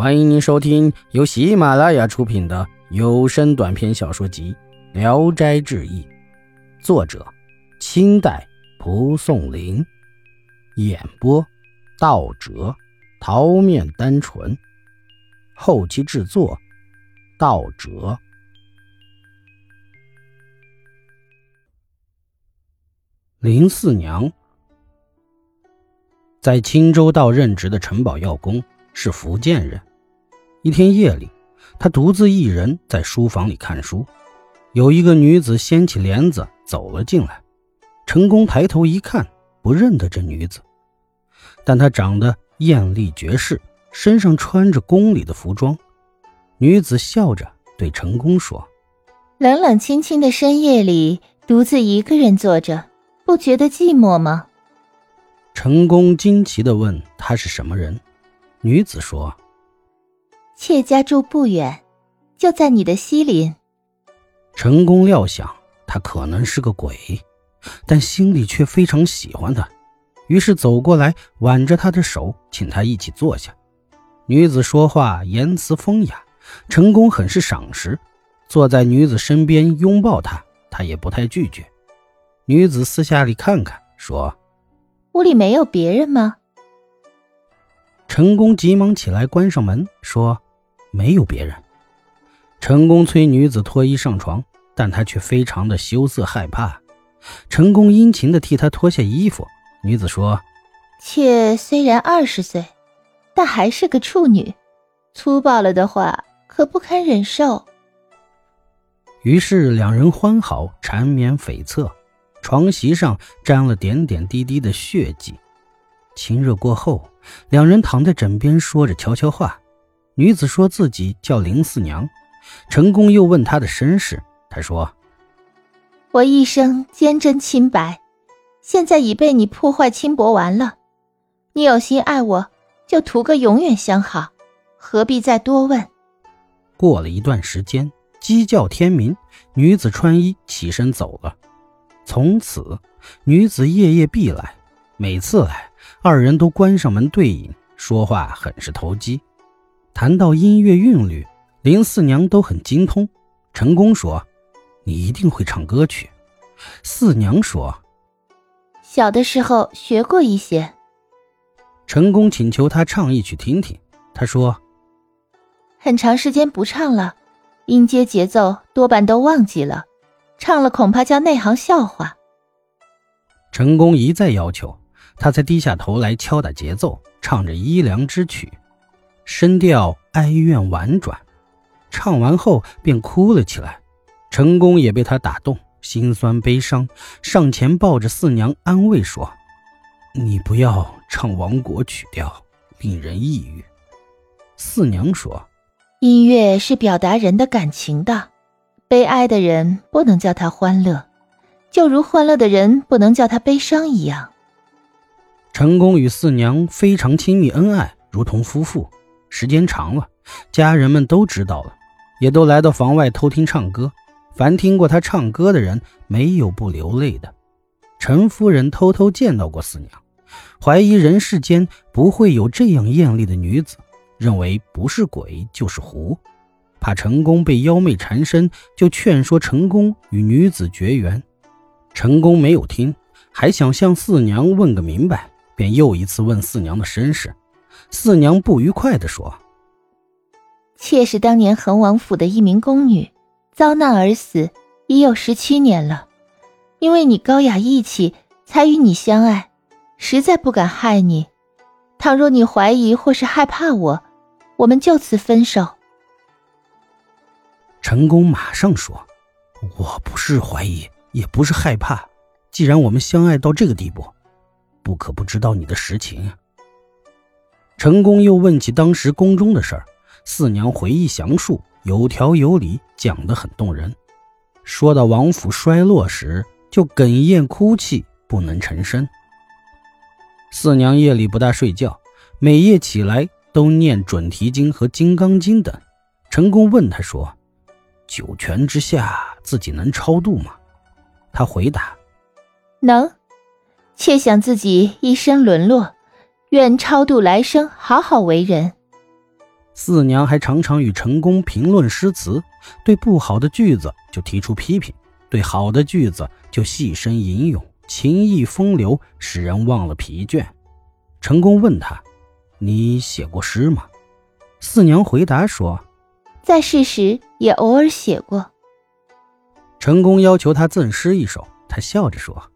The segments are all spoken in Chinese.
欢迎您收听由喜马拉雅出品的有声短篇小说集《聊斋志异》，作者：清代蒲松龄，演播：道哲、桃面单纯，后期制作：道哲。林四娘在青州道任职的陈宝药公是福建人。一天夜里，他独自一人在书房里看书，有一个女子掀起帘子走了进来。陈功抬头一看，不认得这女子，但她长得艳丽绝世，身上穿着宫里的服装。女子笑着对陈功说：“冷冷清清的深夜里，独自一个人坐着，不觉得寂寞吗？”陈功惊奇地问：“她是什么人？”女子说。妾家住不远，就在你的西邻。陈宫料想他可能是个鬼，但心里却非常喜欢他，于是走过来挽着他的手，请他一起坐下。女子说话言辞风雅，陈宫很是赏识，坐在女子身边拥抱她，他也不太拒绝。女子私下里看看，说：“屋里没有别人吗？”陈宫急忙起来关上门，说。没有别人。成功催女子脱衣上床，但她却非常的羞涩害怕。成功殷勤的替她脱下衣服。女子说：“妾虽然二十岁，但还是个处女，粗暴了的话可不堪忍受。”于是两人欢好，缠绵悱恻，床席上沾了点点滴滴的血迹。亲热过后，两人躺在枕边说着悄悄话。女子说自己叫林四娘，陈宫又问她的身世。她说：“我一生坚贞清白，现在已被你破坏轻薄完了。你有心爱我，就图个永远相好，何必再多问？”过了一段时间，鸡叫天明，女子穿衣起身走了。从此，女子夜夜必来，每次来，二人都关上门对饮，说话很是投机。谈到音乐韵律，林四娘都很精通。陈宫说：“你一定会唱歌曲。”四娘说：“小的时候学过一些。”陈宫请求她唱一曲听听。她说：“很长时间不唱了，音阶节奏多半都忘记了，唱了恐怕叫内行笑话。”陈宫一再要求，她才低下头来敲打节奏，唱着伊良之曲。声调哀怨婉转，唱完后便哭了起来。成功也被他打动，心酸悲伤，上前抱着四娘安慰说：“你不要唱亡国曲调，令人抑郁。”四娘说：“音乐是表达人的感情的，悲哀的人不能叫他欢乐，就如欢乐的人不能叫他悲伤一样。”成功与四娘非常亲密恩爱，如同夫妇。时间长了，家人们都知道了，也都来到房外偷听唱歌。凡听过他唱歌的人，没有不流泪的。陈夫人偷偷见到过四娘，怀疑人世间不会有这样艳丽的女子，认为不是鬼就是狐，怕陈宫被妖媚缠身，就劝说陈宫与女子绝缘。陈宫没有听，还想向四娘问个明白，便又一次问四娘的身世。四娘不愉快地说：“妾是当年恒王府的一名宫女，遭难而死，已有十七年了。因为你高雅义气，才与你相爱，实在不敢害你。倘若你怀疑或是害怕我，我们就此分手。”陈宫马上说：“我不是怀疑，也不是害怕。既然我们相爱到这个地步，不可不知道你的实情。”陈宫又问起当时宫中的事儿，四娘回忆详述，有条有理，讲得很动人。说到王府衰落时，就哽咽哭泣，不能成声。四娘夜里不大睡觉，每夜起来都念准提经和金刚经等。陈宫问他说：“九泉之下，自己能超度吗？”他回答：“能。却想自己一生沦落。”愿超度来生，好好为人。四娘还常常与陈宫评论诗词，对不好的句子就提出批评，对好的句子就细声吟咏，情意风流，使人忘了疲倦。陈宫问他：“你写过诗吗？”四娘回答说：“在世时也偶尔写过。”陈宫要求他赠诗一首，他笑着说：“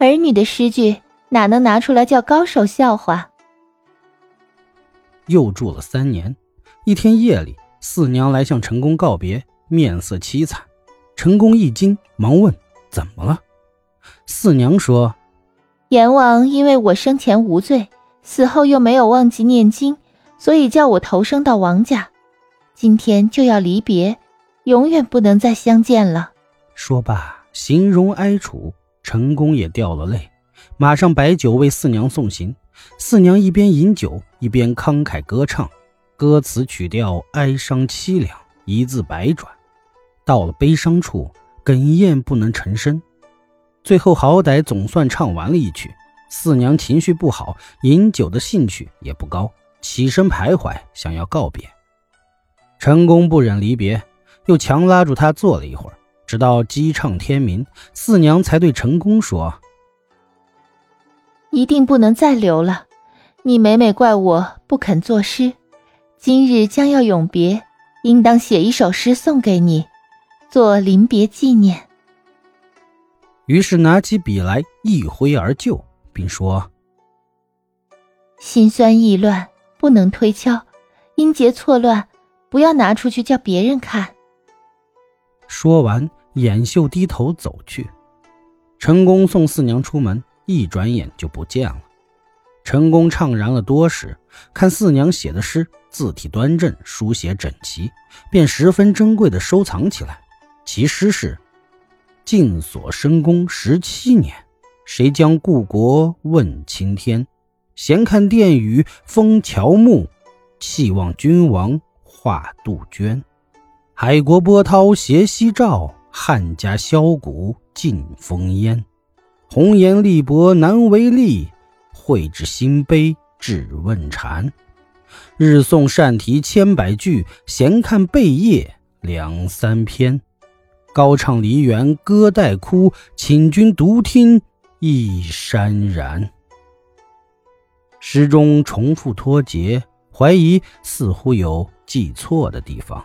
儿女的诗句哪能拿出来叫高手笑话？”又住了三年，一天夜里，四娘来向陈宫告别，面色凄惨。陈宫一惊，忙问：“怎么了？”四娘说：“阎王因为我生前无罪，死后又没有忘记念经，所以叫我投生到王家。今天就要离别，永远不能再相见了。”说罢，形容哀楚。陈宫也掉了泪，马上摆酒为四娘送行。四娘一边饮酒，一边慷慨歌唱，歌词曲调哀伤凄凉，一字百转。到了悲伤处，哽咽不能成声。最后好歹总算唱完了一曲。四娘情绪不好，饮酒的兴趣也不高，起身徘徊，想要告别。陈宫不忍离别，又强拉住她坐了一会儿，直到鸡唱天明，四娘才对陈宫说。一定不能再留了，你每每怪我不肯作诗，今日将要永别，应当写一首诗送给你，做临别纪念。于是拿起笔来，一挥而就，并说：“心酸意乱，不能推敲，音节错乱，不要拿出去叫别人看。”说完，掩袖低头走去。陈宫送四娘出门。一转眼就不见了。陈宫怅然了多时，看四娘写的诗，字体端正，书写整齐，便十分珍贵的收藏起来。其诗是：“静所深宫十七年，谁将故国问青天？闲看殿宇风乔木，气望君王画杜鹃。海国波涛斜夕照，汉家箫鼓尽风烟。”红颜力薄难为力，绘制新碑只问禅。日诵善题千百句，闲看贝叶两三篇。高唱梨园歌带哭，请君独听一潸然。诗中重复脱节，怀疑似乎有记错的地方。